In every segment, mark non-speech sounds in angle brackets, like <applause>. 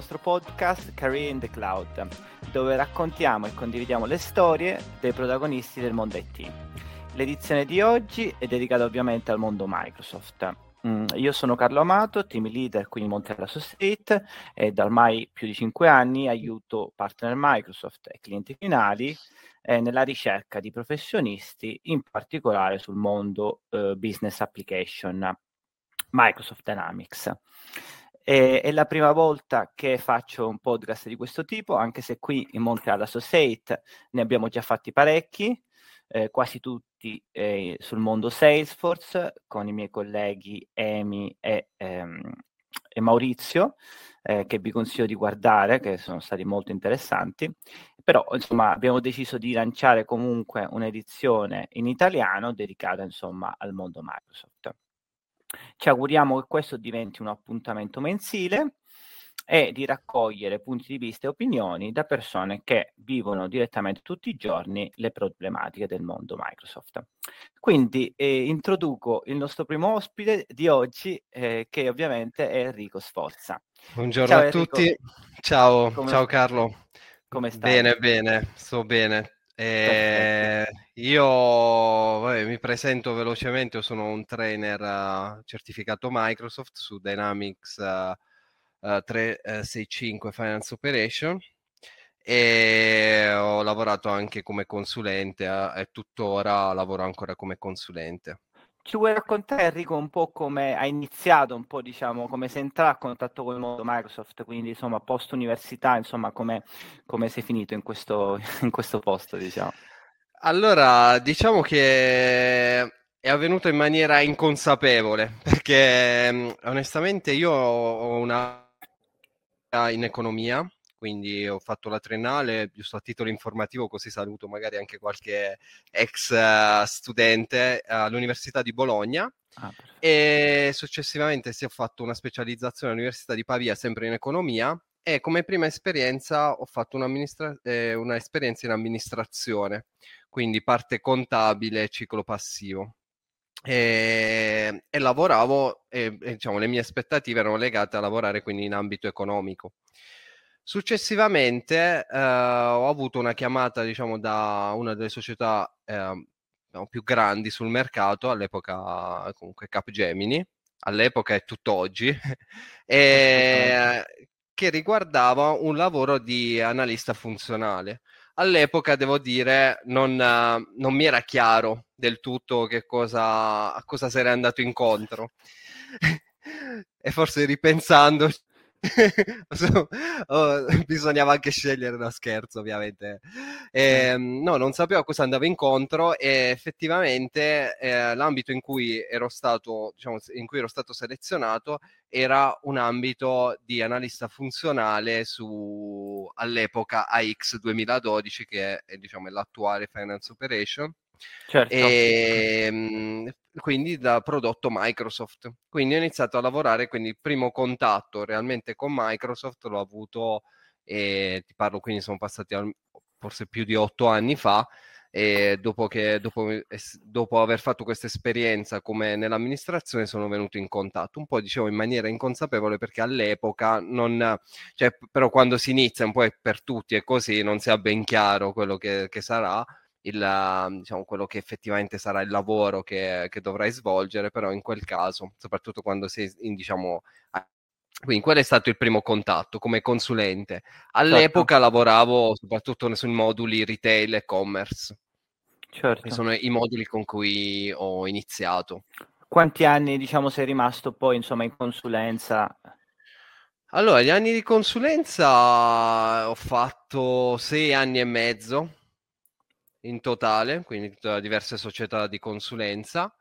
nostro podcast Career in the Cloud, dove raccontiamo e condividiamo le storie dei protagonisti del mondo IT. L'edizione di oggi è dedicata ovviamente al mondo Microsoft. Mm, io sono Carlo Amato, team leader qui in Montella Associate e da ormai più di 5 anni aiuto partner Microsoft e clienti finali eh, nella ricerca di professionisti, in particolare sul mondo eh, business application Microsoft Dynamics. E, è la prima volta che faccio un podcast di questo tipo, anche se qui in Montreal Associate ne abbiamo già fatti parecchi, eh, quasi tutti eh, sul mondo Salesforce, con i miei colleghi Amy e, ehm, e Maurizio, eh, che vi consiglio di guardare, che sono stati molto interessanti. Però, insomma, abbiamo deciso di lanciare comunque un'edizione in italiano dedicata, insomma, al mondo Microsoft. Ci auguriamo che questo diventi un appuntamento mensile e di raccogliere punti di vista e opinioni da persone che vivono direttamente tutti i giorni le problematiche del mondo Microsoft. Quindi eh, introduco il nostro primo ospite di oggi, eh, che ovviamente è Enrico Sforza. Buongiorno ciao, a tutti, ciao, come, ciao Carlo. Come stai? Bene, bene, sto bene. Eh, io vabbè, mi presento velocemente, io sono un trainer uh, certificato Microsoft su Dynamics uh, uh, 365 Finance Operation e ho lavorato anche come consulente e tuttora lavoro ancora come consulente. Ci vuoi raccontare Enrico un po' come hai iniziato, un po' diciamo come sei entrato a contatto con il mondo Microsoft, quindi insomma post università, insomma come, come sei finito in questo, <laughs> in questo posto diciamo? Allora, diciamo che è avvenuto in maniera inconsapevole, perché onestamente io ho una in economia, quindi ho fatto la triennale, giusto a titolo informativo, così saluto magari anche qualche ex uh, studente all'Università di Bologna. Ah, e successivamente si è fatto una specializzazione all'Università di Pavia, sempre in economia, e come prima esperienza ho fatto eh, una esperienza in amministrazione, quindi parte contabile, ciclo passivo. E, e lavoravo, e, e, diciamo, le mie aspettative erano legate a lavorare quindi in ambito economico. Successivamente eh, ho avuto una chiamata, diciamo, da una delle società eh, più grandi sul mercato, all'epoca comunque Capgemini, all'epoca e tutt'oggi, <laughs> e, che riguardava un lavoro di analista funzionale. All'epoca, devo dire, non, non mi era chiaro del tutto che cosa, a cosa sarei andato incontro. <laughs> e forse ripensando <laughs> oh, bisognava anche scegliere uno scherzo, ovviamente. Eh, no, non sapevo a cosa andavo incontro e effettivamente eh, l'ambito in cui ero stato, diciamo, in cui ero stato selezionato era un ambito di analista funzionale su all'epoca AX 2012, che è, diciamo, l'attuale Finance Operation. Certo. E, ehm, quindi da prodotto Microsoft. Quindi ho iniziato a lavorare, quindi il primo contatto realmente con Microsoft l'ho avuto, e ti parlo quindi sono passati al, forse più di otto anni fa, e dopo, che, dopo, dopo aver fatto questa esperienza come nell'amministrazione sono venuto in contatto, un po' dicevo in maniera inconsapevole perché all'epoca non, cioè, però quando si inizia un po' è per tutti e così non si ha ben chiaro quello che, che sarà, il, diciamo, quello che effettivamente sarà il lavoro che, che, dovrai svolgere, però in quel caso, soprattutto quando sei in, diciamo, quindi quello è stato il primo contatto come consulente. All'epoca certo. lavoravo soprattutto sui moduli retail e commerce, certo. che sono i moduli con cui ho iniziato. Quanti anni, diciamo, sei rimasto poi, insomma, in consulenza? Allora, gli anni di consulenza ho fatto sei anni e mezzo in totale, quindi diverse società di consulenza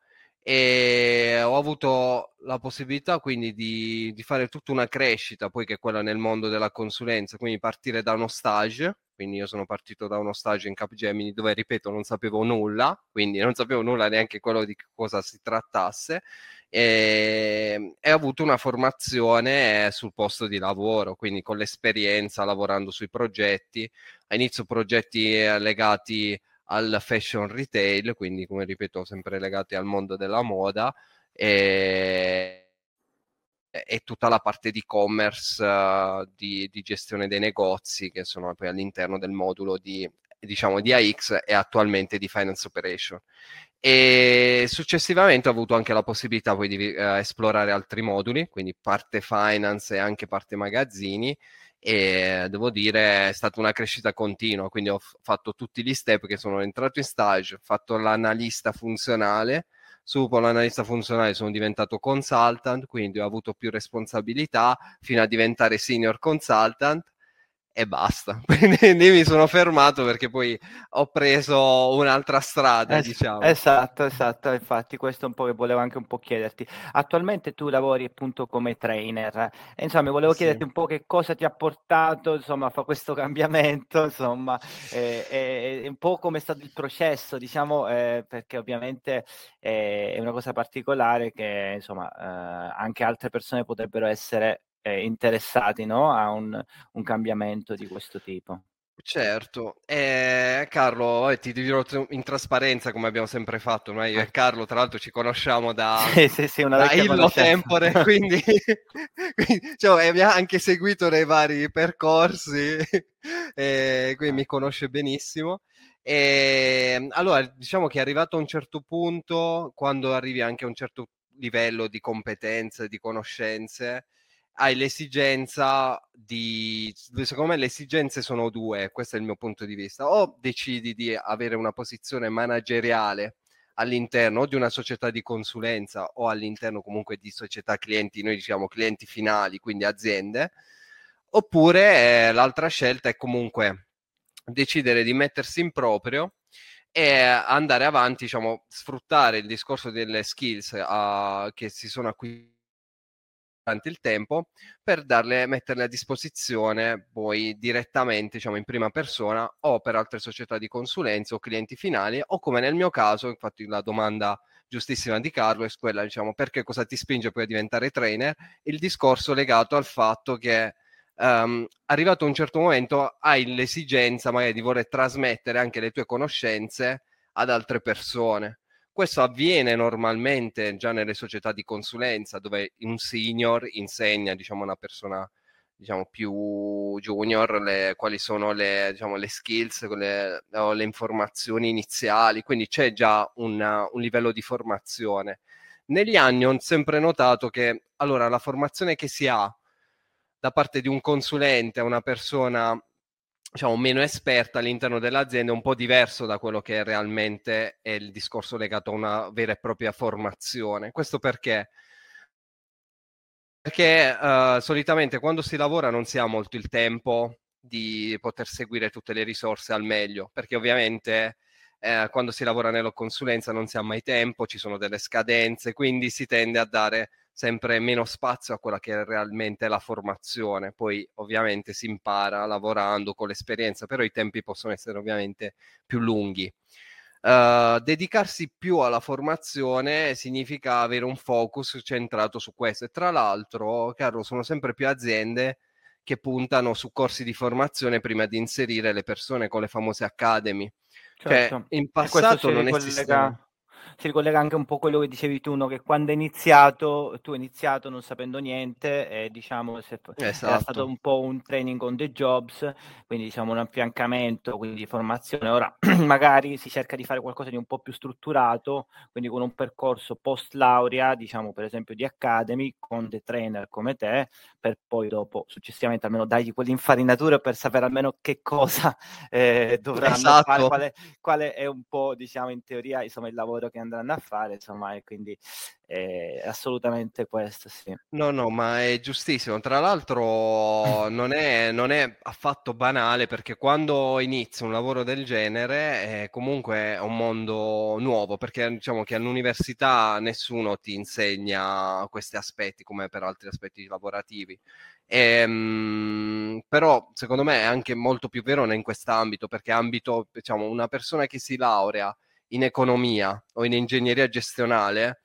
e ho avuto la possibilità quindi di, di, fare tutta una crescita, poi che è quella nel mondo della consulenza, quindi partire da uno stage, quindi io sono partito da uno stage in Capgemini dove, ripeto, non sapevo nulla, quindi non sapevo nulla neanche quello di cosa si trattasse e, e ho avuto una formazione sul posto di lavoro, quindi con l'esperienza lavorando sui progetti, a inizio progetti legati al fashion retail, quindi come ripeto sempre legati al mondo della moda e, e tutta la parte di commerce, uh, di, di, gestione dei negozi, che sono poi all'interno del modulo di, diciamo, di AX e attualmente di Finance Operation. E successivamente ho avuto anche la possibilità poi di uh, esplorare altri moduli, quindi parte finance e anche parte magazzini, e devo dire è stata una crescita continua, quindi ho f- fatto tutti gli step che sono entrato in stage, ho fatto l'analista funzionale, Dopo l'analista funzionale sono diventato consultant, quindi ho avuto più responsabilità fino a diventare senior consultant e basta. <laughs> Quindi mi sono fermato perché poi ho preso un'altra strada, es- diciamo. Esatto, esatto, infatti questo è un po' che volevo anche un po' chiederti. Attualmente tu lavori appunto come trainer e insomma volevo sì. chiederti un po' che cosa ti ha portato insomma a fare questo <laughs> cambiamento, insomma, e, e, un po' come è stato il processo, diciamo, eh, perché ovviamente eh, è una cosa particolare che insomma eh, anche altre persone potrebbero essere eh, interessati no? a un, un, cambiamento di questo tipo. Certo, eh, Carlo, eh, ti dirò in trasparenza come abbiamo sempre fatto, no? io e Carlo tra l'altro ci conosciamo <laughs> da, sì, sì, sì, da illo tempore, <laughs> quindi, <laughs> quindi cioè, abbiamo anche seguito nei vari percorsi, eh, quindi mi conosce benissimo. E, ehm, allora, diciamo che è arrivato a un certo punto, quando arrivi anche a un certo livello di competenze, di conoscenze, hai l'esigenza di, secondo me le esigenze sono due, questo è il mio punto di vista, o decidi di avere una posizione manageriale all'interno di una società di consulenza o all'interno comunque di società clienti, noi diciamo clienti finali, quindi aziende, oppure eh, l'altra scelta è comunque decidere di mettersi in proprio e andare avanti, diciamo, sfruttare il discorso delle skills uh, che si sono acquisite durante il tempo per darle, metterle a disposizione poi direttamente, diciamo, in prima persona o per altre società di consulenza o clienti finali o come nel mio caso, infatti la domanda giustissima di Carlo è quella, diciamo, perché cosa ti spinge poi a diventare trainer? Il discorso legato al fatto che um, arrivato a un certo momento hai l'esigenza magari di voler trasmettere anche le tue conoscenze ad altre persone questo avviene normalmente già nelle società di consulenza dove un senior insegna diciamo, a una persona diciamo, più junior le, quali sono le, diciamo, le skills le, o le informazioni iniziali, quindi c'è già una, un livello di formazione. Negli anni ho sempre notato che allora, la formazione che si ha da parte di un consulente a una persona diciamo, meno esperta all'interno dell'azienda è un po' diverso da quello che realmente è il discorso legato a una vera e propria formazione. Questo perché? Perché uh, solitamente quando si lavora non si ha molto il tempo di poter seguire tutte le risorse al meglio, perché ovviamente eh, quando si lavora nella consulenza non si ha mai tempo, ci sono delle scadenze, quindi si tende a dare sempre meno spazio a quella che è realmente la formazione. Poi ovviamente si impara lavorando con l'esperienza, però i tempi possono essere ovviamente più lunghi. Uh, dedicarsi più alla formazione significa avere un focus centrato su questo e tra l'altro, Carlo, sono sempre più aziende che puntano su corsi di formazione prima di inserire le persone con le famose academy. Cioè, certo. Cioè, in passato non esisteva si ricollega anche un po' a quello che dicevi tu, no? che quando hai iniziato, tu hai iniziato non sapendo niente e diciamo se, esatto. era stato un po' un training on the jobs, quindi diciamo un affiancamento, quindi formazione. Ora <clears throat> magari si cerca di fare qualcosa di un po' più strutturato, quindi con un percorso post laurea, diciamo per esempio di academy, con dei trainer come te, per poi dopo successivamente almeno dargli quell'infarinatura per sapere almeno che cosa eh, dovranno esatto. fare, quale, quale, è un po' diciamo in teoria insomma il lavoro che andranno a fare, insomma, e quindi è assolutamente questo, sì. No, no, ma è giustissimo. Tra l'altro <laughs> non è, non è affatto banale perché quando inizi un lavoro del genere è comunque un mondo nuovo, perché diciamo che all'università nessuno ti insegna questi aspetti come per altri aspetti lavorativi. E, ehm, però secondo me è anche molto più vero in quest'ambito, perché ambito, diciamo, una persona che si laurea in economia o in ingegneria gestionale,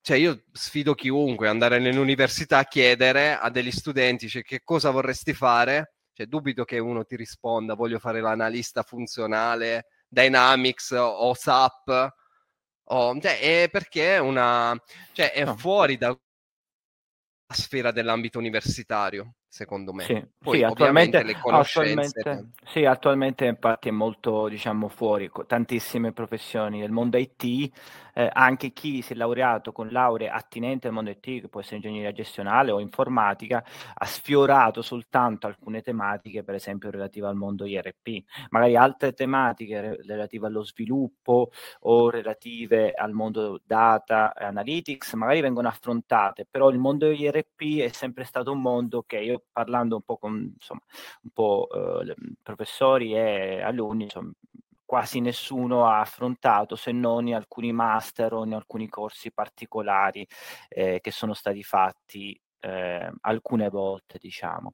cioè io sfido chiunque andare nell'università a chiedere a degli studenti cioè, che cosa vorresti fare, cioè dubito che uno ti risponda voglio fare l'analista funzionale, Dynamics o SAP, o, cioè, è perché una, cioè è no. fuori da sfera dell'ambito universitario secondo me. Sì, Poi, sì attualmente, le conoscenze... attualmente, sì, attualmente infatti è molto, diciamo, fuori, tantissime professioni del mondo IT, eh, anche chi si è laureato con lauree attinenti al mondo IT, che può essere ingegneria gestionale o informatica, ha sfiorato soltanto alcune tematiche, per esempio relative al mondo IRP, magari altre tematiche relative allo sviluppo o relative al mondo data analytics, magari vengono affrontate, però il mondo IRP è sempre stato un mondo che io parlando un po' con insomma, un po', eh, professori e alunni, insomma, quasi nessuno ha affrontato se non in alcuni master o in alcuni corsi particolari eh, che sono stati fatti eh, alcune volte, diciamo.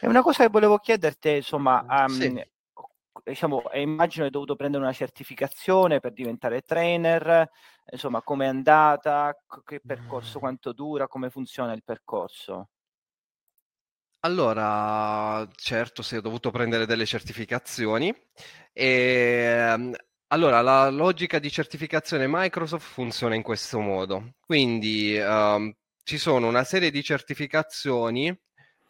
E una cosa che volevo chiederti, insomma, um, sì. diciamo, immagino hai dovuto prendere una certificazione per diventare trainer, insomma, come è andata, che percorso, quanto dura, come funziona il percorso? Allora, certo, sì, ho dovuto prendere delle certificazioni. E, ehm, allora, la logica di certificazione Microsoft funziona in questo modo. Quindi um, ci sono una serie di certificazioni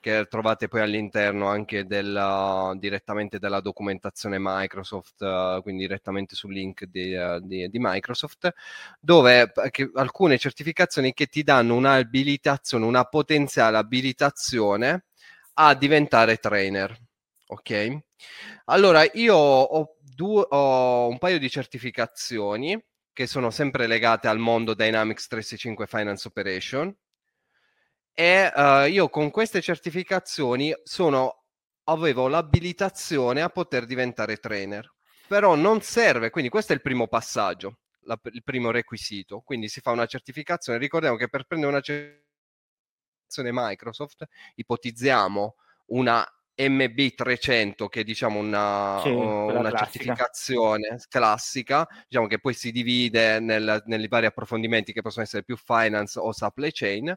che trovate poi all'interno anche della, direttamente della documentazione Microsoft, uh, quindi direttamente sul link di, uh, di, di Microsoft, dove che, alcune certificazioni che ti danno un'abilitazione, una potenziale abilitazione a diventare trainer. Ok? Allora, io ho, due, ho un paio di certificazioni che sono sempre legate al mondo Dynamics 365 Finance Operation e uh, io con queste certificazioni sono, avevo l'abilitazione a poter diventare trainer. Però non serve, quindi questo è il primo passaggio, la, il primo requisito. Quindi si fa una certificazione. Ricordiamo che per prendere una certificazione Microsoft, ipotizziamo una MB300 che è diciamo una, sì, una certificazione classica, diciamo che poi si divide nel, nei vari approfondimenti che possono essere più finance o supply chain.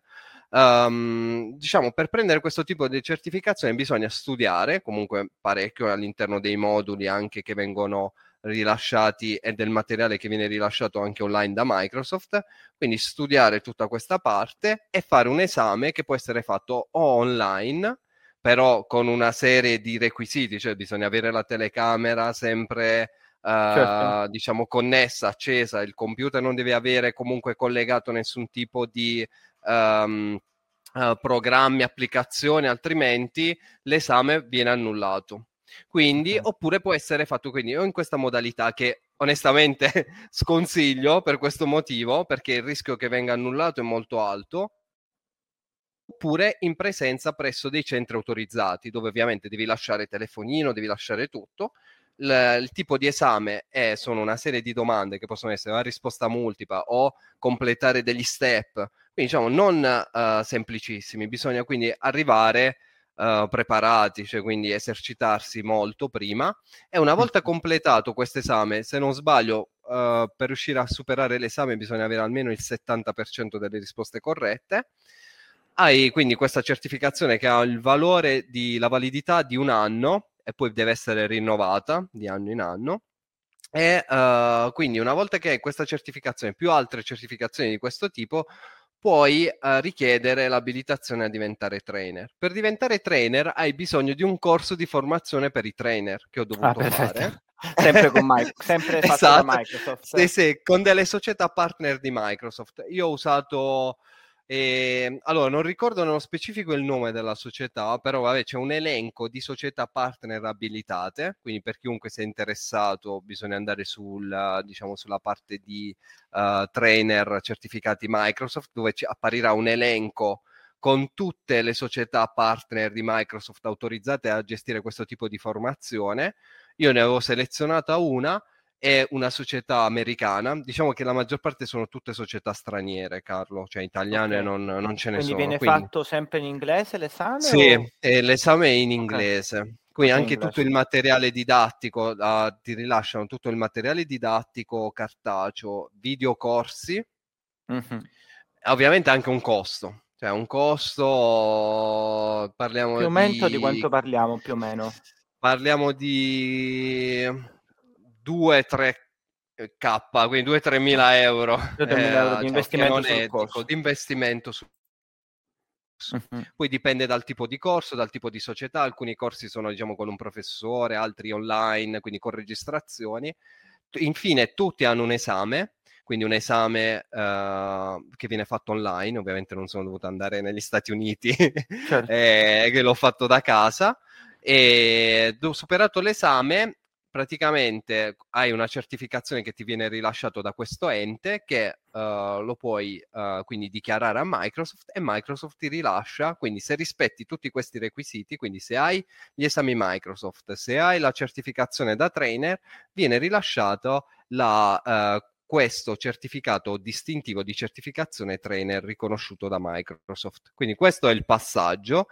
Um, diciamo per prendere questo tipo di certificazione bisogna studiare comunque parecchio all'interno dei moduli anche che vengono rilasciati e del materiale che viene rilasciato anche online da Microsoft, quindi studiare tutta questa parte e fare un esame che può essere fatto o online, però con una serie di requisiti, cioè bisogna avere la telecamera sempre uh, certo. diciamo connessa, accesa, il computer non deve avere comunque collegato nessun tipo di um, uh, programmi, applicazioni, altrimenti l'esame viene annullato. Quindi, okay. oppure può essere fatto quindi o in questa modalità che onestamente <laughs> sconsiglio per questo motivo, perché il rischio che venga annullato è molto alto, oppure in presenza presso dei centri autorizzati, dove ovviamente devi lasciare telefonino, devi lasciare tutto. Il, il tipo di esame è, sono una serie di domande che possono essere una risposta multipla o completare degli step, quindi diciamo non uh, semplicissimi, bisogna quindi arrivare uh, preparati, cioè quindi esercitarsi molto prima. E una volta completato questo esame, se non sbaglio, uh, per riuscire a superare l'esame bisogna avere almeno il 70% delle risposte corrette. Hai quindi questa certificazione che ha il valore di la validità di un anno e poi deve essere rinnovata di anno in anno. E uh, quindi una volta che hai questa certificazione più altre certificazioni di questo tipo, puoi uh, richiedere l'abilitazione a diventare trainer. Per diventare trainer hai bisogno di un corso di formazione per i trainer che ho dovuto ah, fare. sempre con Microsoft, <laughs> sempre esatto. Microsoft. Sì, sì, con delle società partner di Microsoft. Io ho usato e, ehm, allora, non ricordo nello specifico il nome della società, però vabbè, c'è un elenco di società partner abilitate, quindi per chiunque sia interessato bisogna andare sul, diciamo, sulla parte di uh, trainer certificati Microsoft, dove ci apparirà un elenco con tutte le società partner di Microsoft autorizzate a gestire questo tipo di formazione. Io ne avevo selezionata una è una società americana, diciamo che la maggior parte sono tutte società straniere, Carlo, cioè italiane okay. non, non, ce ne quindi sono. Viene quindi viene fatto sempre in inglese l'esame? Sì, o... l'esame è in inglese. Okay. Quindi anche tutto il materiale didattico, uh, ti rilasciano tutto il materiale didattico cartaceo, videocorsi, mm-hmm. ovviamente anche un costo. Cioè un costo, parliamo più o meno di... di quanto parliamo più o meno? Parliamo di 2-3 eh, K, quindi 2-3 mila euro, 2-3 mila euro di eh, investimento, etico, di investimento su. Uh-huh. Poi dipende dal tipo di corso, dal tipo di società, alcuni corsi sono diciamo con un professore, altri online, quindi con registrazioni. Infine tutti hanno un esame, quindi un esame uh, che viene fatto online, ovviamente non sono dovuto andare negli Stati Uniti, <laughs> certo. eh, che l'ho fatto da casa. E superato l'esame praticamente hai una certificazione che ti viene rilasciato da questo ente che uh, lo puoi uh, quindi dichiarare a Microsoft e Microsoft ti rilascia, quindi se rispetti tutti questi requisiti, quindi se hai gli esami Microsoft, se hai la certificazione da trainer, viene rilasciato la, uh, questo certificato distintivo di certificazione trainer riconosciuto da Microsoft. Quindi questo è il passaggio.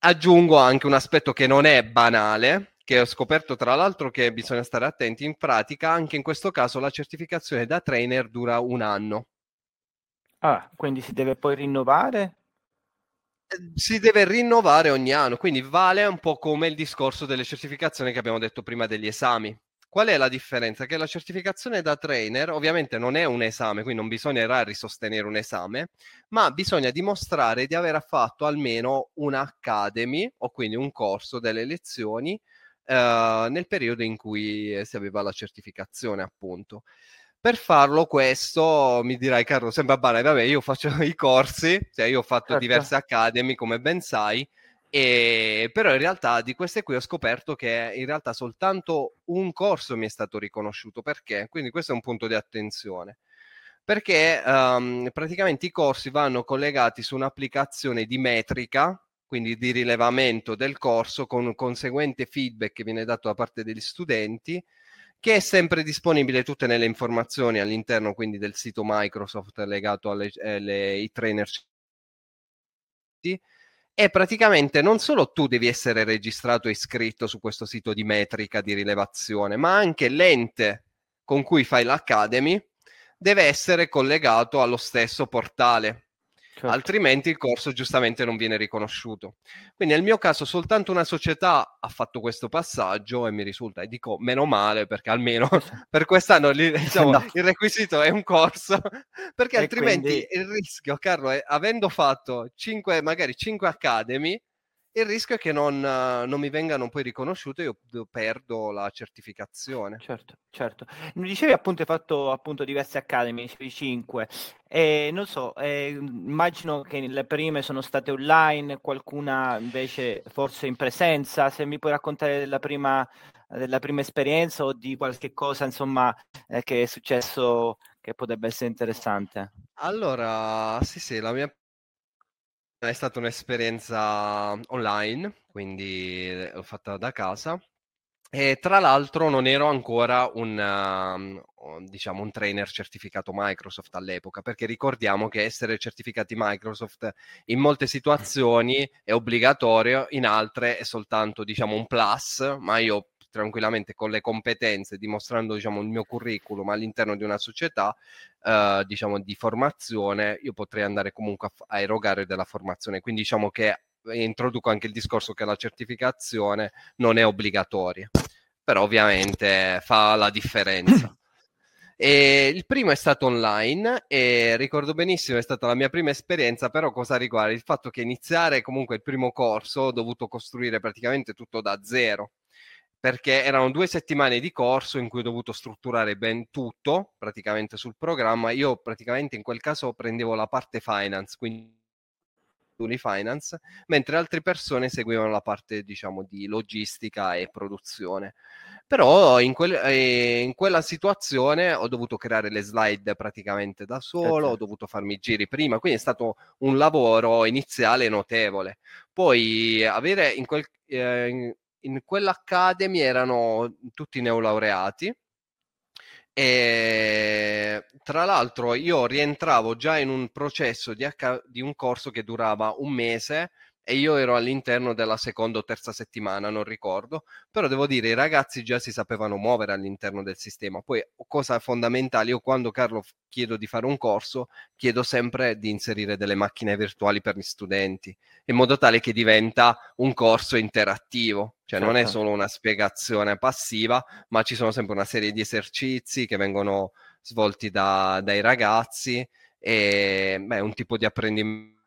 Aggiungo anche un aspetto che non è banale, che ho scoperto tra l'altro che bisogna stare attenti, in pratica anche in questo caso la certificazione da trainer dura un anno. Ah, quindi si deve poi rinnovare? Eh, si deve rinnovare ogni anno, quindi vale un po' come il discorso delle certificazioni che abbiamo detto prima degli esami. Qual è la differenza? Che la certificazione da trainer ovviamente non è un esame, quindi non bisognerà risostenere un esame, ma bisogna dimostrare di aver fatto almeno un academy o quindi un corso delle lezioni eh, nel periodo in cui si aveva la certificazione, appunto. Per farlo questo mi dirai, Carlo, sembra banale, vabbè, io faccio <laughs> i corsi, cioè io ho fatto certo. diverse academy, come ben sai, e, però in realtà di queste qui ho scoperto che in realtà soltanto un corso mi è stato riconosciuto. Perché? Quindi questo è un punto di attenzione. Perché um, praticamente i corsi vanno collegati su un'applicazione di metrica quindi di rilevamento del corso con conseguente feedback che viene dato da parte degli studenti, che è sempre disponibile tutte nelle informazioni all'interno quindi del sito Microsoft legato alle, alle, ai trainer e praticamente non solo tu devi essere registrato e iscritto su questo sito di metrica di rilevazione, ma anche l'ente con cui fai l'Academy deve essere collegato allo stesso portale certo. altrimenti il corso giustamente non viene riconosciuto. Quindi nel mio caso soltanto una società ha fatto questo passaggio e mi risulta, e dico meno male perché almeno <laughs> per quest'anno li, diciamo, no. il requisito è un corso, <laughs> perché e altrimenti quindi... il rischio, Carlo, è avendo fatto 5, magari 5 academy, il rischio è che non, non, mi vengano poi riconosciute e io perdo la certificazione. Certo, certo. Mi dicevi appunto hai fatto appunto diverse academy, 5. E non so, eh, immagino che le prime sono state online, qualcuna invece forse in presenza. Se mi puoi raccontare della prima, della prima esperienza o di qualche cosa insomma eh, che è successo che potrebbe essere interessante. Allora, sì, sì, la mia è stata un'esperienza online, quindi eh, l'ho fatta da casa. E tra l'altro non ero ancora un, uh, diciamo, un trainer certificato Microsoft all'epoca, perché ricordiamo che essere certificati Microsoft in molte situazioni è obbligatorio, in altre è soltanto diciamo, un plus, ma io tranquillamente con le competenze, dimostrando diciamo, il mio curriculum all'interno di una società eh, diciamo, di formazione, io potrei andare comunque a, a erogare della formazione. Quindi diciamo che introduco anche il discorso che la certificazione non è obbligatoria, però ovviamente fa la differenza. <clears throat> E il primo è stato online e ricordo benissimo, è stata la mia prima esperienza, però cosa riguarda il fatto che iniziare comunque il primo corso ho dovuto costruire praticamente tutto da zero perché erano due settimane di corso in cui ho dovuto strutturare ben tutto praticamente sul programma. Io praticamente in quel caso prendevo la parte finance, quindi finance, mentre altre persone seguivano la parte diciamo di logistica e produzione. Però in, quel, eh, in quella situazione ho dovuto creare le slide praticamente da solo, ho dovuto farmi giri prima, quindi è stato un lavoro iniziale notevole. Poi avere in quel, eh, in quell'Academy erano tutti neolaureati e tra l'altro io rientravo già in un processo di, H- di un corso che durava un mese e io ero all'interno della seconda o terza settimana, non ricordo, però devo dire i ragazzi già si sapevano muovere all'interno del sistema. Poi cosa fondamentale, io quando Carlo chiedo di fare un corso, chiedo sempre di inserire delle macchine virtuali per gli studenti, in modo tale che diventa un corso interattivo, cioè certo. non è certo. solo una spiegazione passiva, ma ci sono sempre una serie di esercizi che vengono svolti da, dai ragazzi e beh, un tipo di apprendimento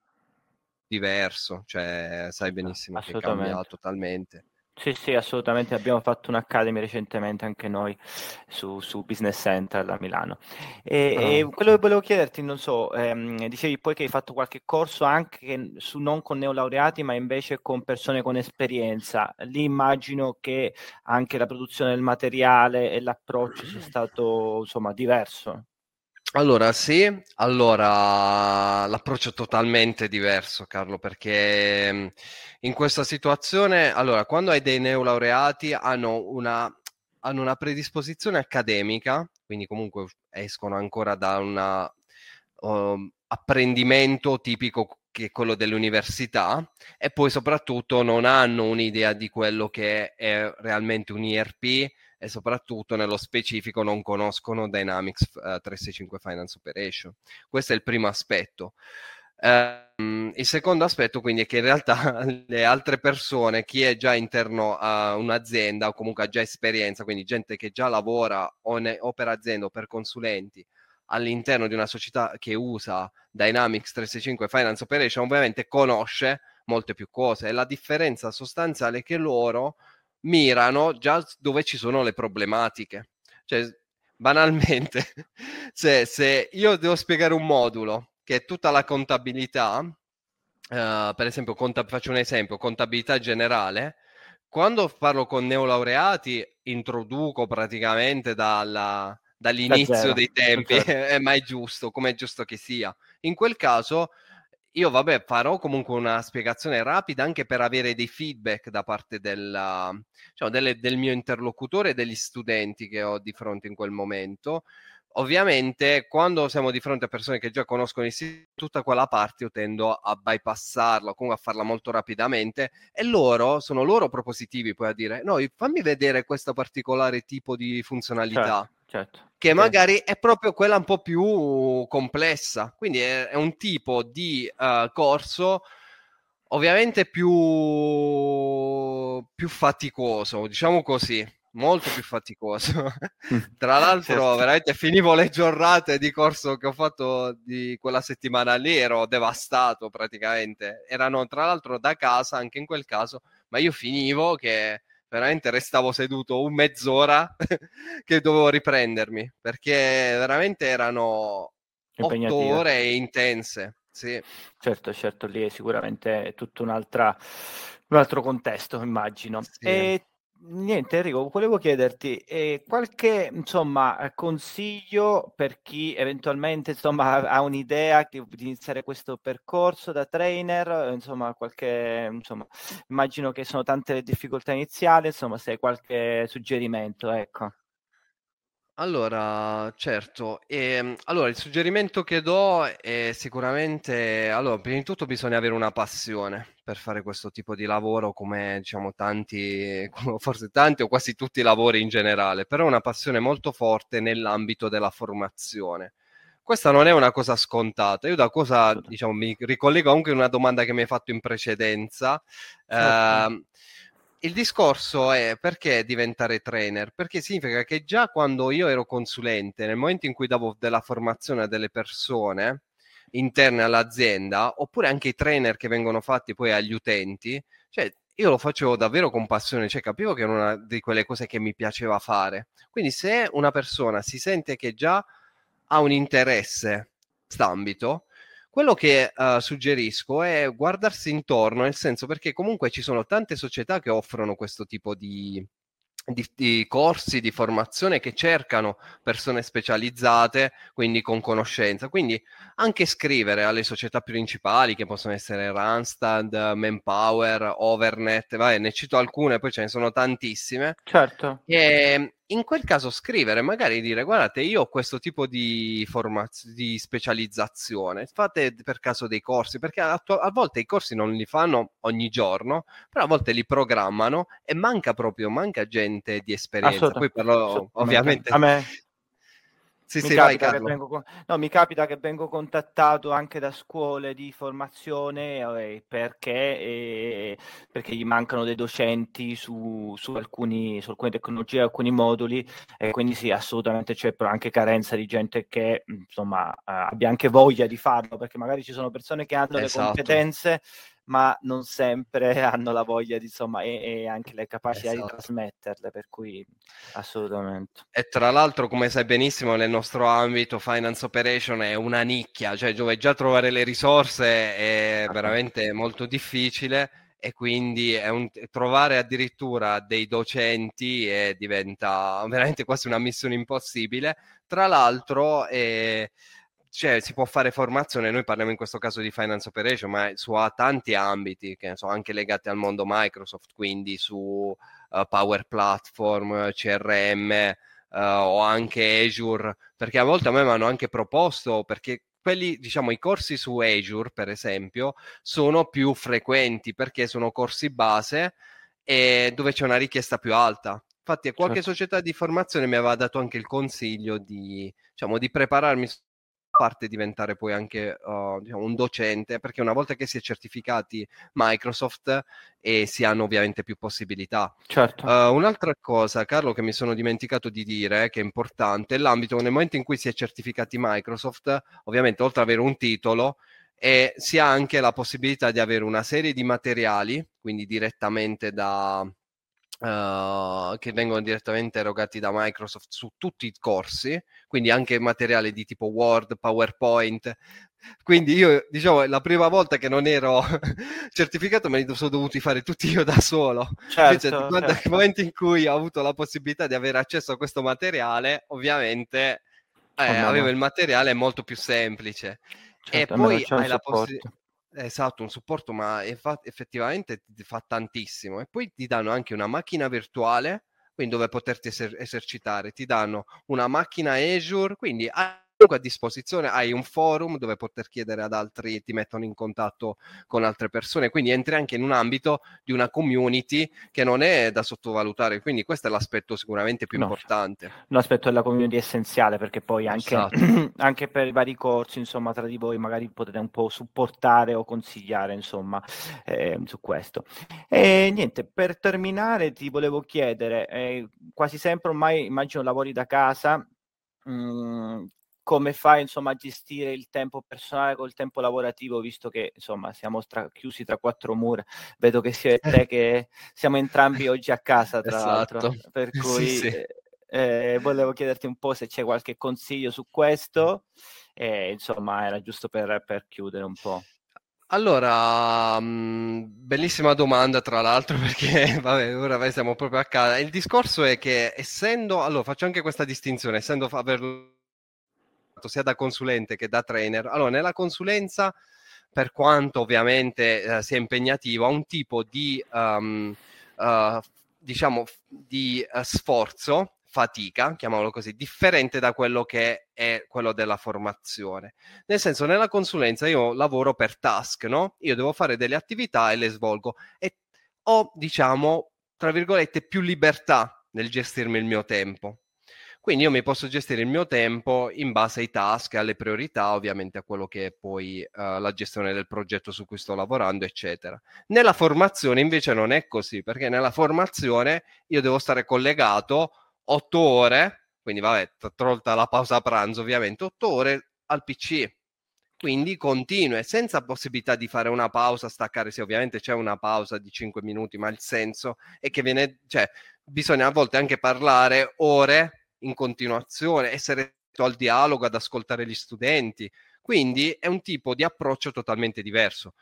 diverso, cioè sai benissimo che cambia totalmente. Sì, sì, assolutamente. Abbiamo fatto un'Academy recentemente anche noi su, su Business Center a Milano. E, oh. e, quello che volevo chiederti, non so, ehm, dicevi poi che hai fatto qualche corso anche su, non con neolaureati, ma invece con persone con esperienza. Lì immagino che anche la produzione del materiale e l'approccio sia stato, insomma, diverso. Allora, sì, allora l'approccio è totalmente diverso, Carlo, perché mm, in questa situazione, allora, quando hai dei neolaureati hanno una, hanno una predisposizione accademica, quindi comunque escono ancora da un um, apprendimento tipico che è quello dell'università e poi soprattutto non hanno un'idea di quello che è realmente un IRP e soprattutto nello specifico non conoscono Dynamics uh, 365 Finance Operation. Questo è il primo aspetto. Uh, il secondo aspetto quindi è che in realtà <laughs> le altre persone, chi è già interno a un'azienda o comunque ha già esperienza, quindi gente che già lavora o, ne, o per azienda o per consulenti all'interno di una società che usa Dynamics 365 Finance Operation, ovviamente conosce molte più cose e la differenza sostanziale è che loro mirano già dove ci sono le problematiche. Cioè, banalmente, <laughs> se, se io devo spiegare un modulo che è tutta la contabilità, uh, per esempio, conta- faccio un esempio, contabilità generale, quando parlo con neolaureati introduco praticamente dalla, dall'inizio dei tempi, certo. <laughs> ma è giusto, come è giusto che sia. In quel caso io vabbè farò comunque una spiegazione rapida anche per avere dei feedback da parte della, diciamo, delle, del mio interlocutore e degli studenti che ho di fronte in quel momento. Ovviamente, quando siamo di fronte a persone che già conoscono il sito, tutta quella parte io tendo a bypassarla, comunque a farla molto rapidamente, e loro sono loro propositivi poi a dire: No, fammi vedere questo particolare tipo di funzionalità. Certo, certo. Che magari è proprio quella un po' più complessa. Quindi è, è un tipo di uh, corso ovviamente più, più faticoso, diciamo così molto più faticoso. <laughs> Tra l'altro, certo. veramente finivo le giornate di corso che ho fatto di quella settimana lì, ero devastato praticamente. Erano tra l'altro da casa anche in quel caso, ma io finivo che veramente restavo seduto un mezz'ora <laughs> che dovevo riprendermi perché veramente erano otto ore intense. Sì. Certo, certo, lì è sicuramente tutto un'altra, un altro contesto, immagino. Sì. E Niente Enrico, volevo chiederti, ehm, qualche insomma, consiglio per chi eventualmente insomma <laughs> ha un'idea di di iniziare questo percorso da trainer, insomma qualche insomma, immagino che sono tante le difficoltà iniziali, insomma se hai qualche suggerimento, ecco. Allora, certo, ehm, allora il suggerimento che do è sicuramente, allora, prima di tutto bisogna avere una passione per fare questo tipo di lavoro, come diciamo tanti, <laughs> forse tanti o quasi tutti i lavori in generale, però una passione molto forte nell'ambito della formazione. Questa non è una cosa scontata. Io da cosa, diciamo, mi ricollego anche a una domanda che mi hai fatto in precedenza. Certo. Eh, il discorso è perché diventare trainer? Perché significa che già quando io ero consulente, nel momento in cui davo della formazione a delle persone interne all'azienda, oppure anche i trainer che vengono fatti poi agli utenti, cioè io lo facevo davvero con passione, cioè capivo che era una di quelle cose che mi piaceva fare. Quindi se una persona si sente che già ha un interesse st'ambito, quello che uh, suggerisco è guardarsi intorno, nel senso perché comunque ci sono tante società che offrono questo tipo di, di, di, corsi di formazione che cercano persone specializzate, quindi con conoscenza. Quindi anche scrivere alle società principali che possono essere Randstad, Manpower, Overnet, vabbè, ne cito alcune, poi ce ne sono tantissime. Certo. E in quel caso scrivere, magari dire guardate, io ho questo tipo di formazione, di specializzazione, fate per caso dei corsi, perché a, a, volte i corsi non li fanno ogni giorno, però a volte li programmano e manca proprio, manca gente di esperienza. Poi parlo ovviamente... A me. Sì, mi, sì, capita vai, vengo, no, mi capita che vengo contattato anche da scuole di formazione eh, perché, eh, perché, gli mancano dei docenti su, su, alcuni, su alcune tecnologie, alcuni moduli e quindi sì, assolutamente c'è però anche carenza di gente che insomma eh, abbia anche voglia di farlo perché magari ci sono persone che hanno esatto. le competenze ma non sempre <laughs> hanno la voglia di, insomma, e, e anche le capacità esatto. di trasmetterle, per cui assolutamente. E tra l'altro, come sai benissimo, nel nostro ambito finance operation è una nicchia, cioè dove già trovare le risorse è veramente molto difficile e quindi è un, trovare addirittura dei docenti eh, diventa <laughs> veramente quasi una missione impossibile. Tra l'altro, eh, cioè, si può fare formazione, noi parliamo in questo caso di finance operation, ma su tanti ambiti, che so, anche legati al mondo Microsoft, quindi su uh, Power Platform, CRM uh, eh, o anche Azure, perché a volte a me mi hanno anche proposto, perché quelli, diciamo, i corsi su Azure, per esempio, sono più frequenti perché sono corsi base e dove c'è una richiesta più alta. Infatti, qualche certo. società di formazione mi aveva dato anche il consiglio di, diciamo, di prepararmi parte diventare poi anche uh, diciamo, un docente, perché una volta che si è certificati Microsoft e si hanno ovviamente più possibilità. Certo. Uh, un'altra cosa, Carlo, che mi sono dimenticato di dire, che è importante, è l'ambito nel momento in cui si è certificati Microsoft, ovviamente oltre ad avere un titolo, e si ha anche la possibilità di avere una serie di materiali, quindi direttamente da, Uh, che vengono direttamente erogati da Microsoft su tutti i corsi, quindi anche materiale di tipo Word, PowerPoint. Quindi io, diciamo, la prima volta che non ero <laughs> certificato me li sono dovuti fare tutti io da solo. Certo, Invece, certo. nel momento in cui ho avuto la possibilità di avere accesso a questo materiale, ovviamente eh, avevo il materiale molto più semplice. Certo, e poi hai la possibilità Esatto, un supporto, ma effettivamente ti fa tantissimo. E poi ti danno anche una macchina virtuale, quindi dove poterti eser- esercitare. Ti danno una macchina Azure, quindi a disposizione, hai un forum dove poter chiedere ad altri, ti mettono in contatto con altre persone, quindi entri anche in un ambito di una community che non è da sottovalutare, quindi questo è l'aspetto sicuramente più no, importante. L'aspetto della community è essenziale perché poi anche, esatto. <clears throat> anche, per i vari corsi, insomma, tra di voi magari potete un po' supportare o consigliare, insomma, eh, su questo. E niente, per terminare ti volevo chiedere, eh, quasi sempre ormai immagino lavori da casa, mm, come fai insomma a gestire il tempo personale col tempo lavorativo visto che insomma siamo tra, chiusi tra quattro mura vedo che sia te che siamo entrambi <laughs> oggi a casa tra esatto. l'altro per <laughs> cui sì, sì. Eh, volevo chiederti un po' se c'è qualche consiglio su questo e insomma era giusto per, per chiudere un po' Allora, mh, mhmm, bellissima domanda tra l'altro <laughs> perché vabbè, ora siamo proprio a casa. Il discorso è che essendo, allora faccio anche questa distinzione, essendo averlo sia da consulente che da trainer. Allora, nella consulenza, per quanto ovviamente eh, sia impegnativo, ha un tipo di, um, uh, diciamo, di uh, sforzo, fatica, chiamiamolo così, differente da quello che è quello della formazione. Nel senso, nella consulenza io lavoro per task, no? Io devo fare delle attività e le svolgo e ho, diciamo, tra virgolette, più libertà nel gestirmi il mio tempo. Quindi io mi posso gestire il mio tempo in base ai task, alle priorità, ovviamente a quello che è poi uh, la gestione del progetto su cui sto lavorando, eccetera. Nella formazione invece non è così, perché nella formazione io devo stare collegato otto ore, quindi vabbè, tolta la pausa pranzo ovviamente, otto ore al PC. Quindi continue, senza possibilità di fare una pausa, staccare, sì, ovviamente c'è una pausa di 5 minuti, ma il senso è che viene, cioè, bisogna a volte anche parlare ore in continuazione, essere al dialogo, ad ascoltare gli studenti. Quindi è un tipo di approccio totalmente diverso.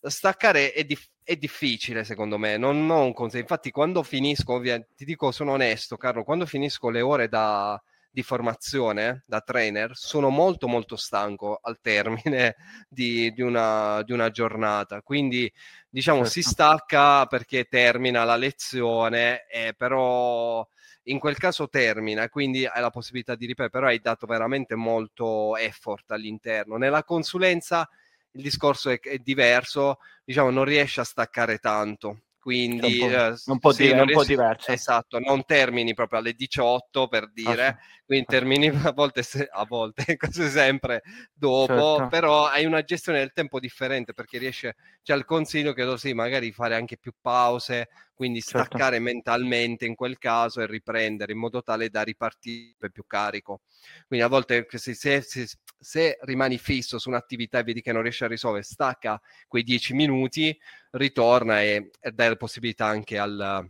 Staccare è, dif- è difficile, secondo me, non ho un consiglio. Infatti, quando finisco, ti dico, sono onesto, Carlo, quando finisco le ore da, di formazione da trainer, sono molto molto stanco al termine <laughs> di, di, una, di una, giornata. Quindi, diciamo, certo. si stacca perché termina la lezione, eh, però in quel caso termina, quindi hai la possibilità di ripetere, però hai dato veramente molto effort all'interno. Nella consulenza il discorso è, è diverso, diciamo, non riesci a staccare tanto. quindi un po', eh, un po', sì, di- non un po' riesci- diverso. esatto, non termini proprio alle 18 per dire, Ah, quindi termini <laughs> a volte, se- a volte <laughs> quasi sempre dopo, Certo. però hai una gestione del tempo differente perché riesce, c'è il consiglio che sì, magari fare anche più pause, quindi Certo. staccare mentalmente in quel caso e riprendere in modo tale da ripartire più carico. Quindi a volte se, se- se- se rimani fisso su un'attività e vedi che non riesci a risolvere, stacca quei 10 minuti, ritorna e, e dai la possibilità anche al,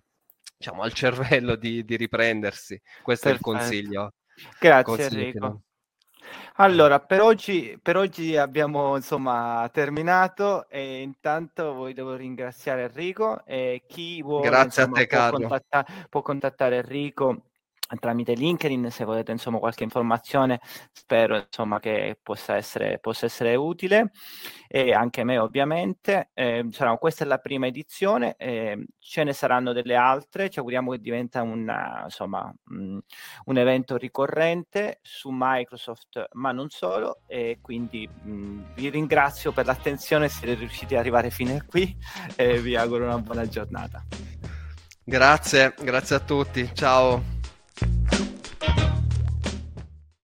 diciamo, al cervello di, di riprendersi. Questo è il Perfetto. consiglio. Grazie consiglio Enrico. Allora, per oggi, per oggi abbiamo insomma terminato e intanto voi devo ringraziare Enrico e chi vuole Grazie a insomma, te, può, Carlo. contatta- può contattare Enrico tramite LinkedIn se volete insomma qualche informazione spero insomma che possa essere, possa essere utile. E anche me ovviamente. Eh, sarà, questa è la prima edizione eh, ce ne saranno delle altre. Ci auguriamo che diventa una, insomma mh, un evento ricorrente su Microsoft ma non solo. E quindi mh, vi ringrazio per l'attenzione se siete riusciti ad arrivare fino a qui. E vi auguro una buona giornata. Grazie, grazie a tutti. Ciao. thank you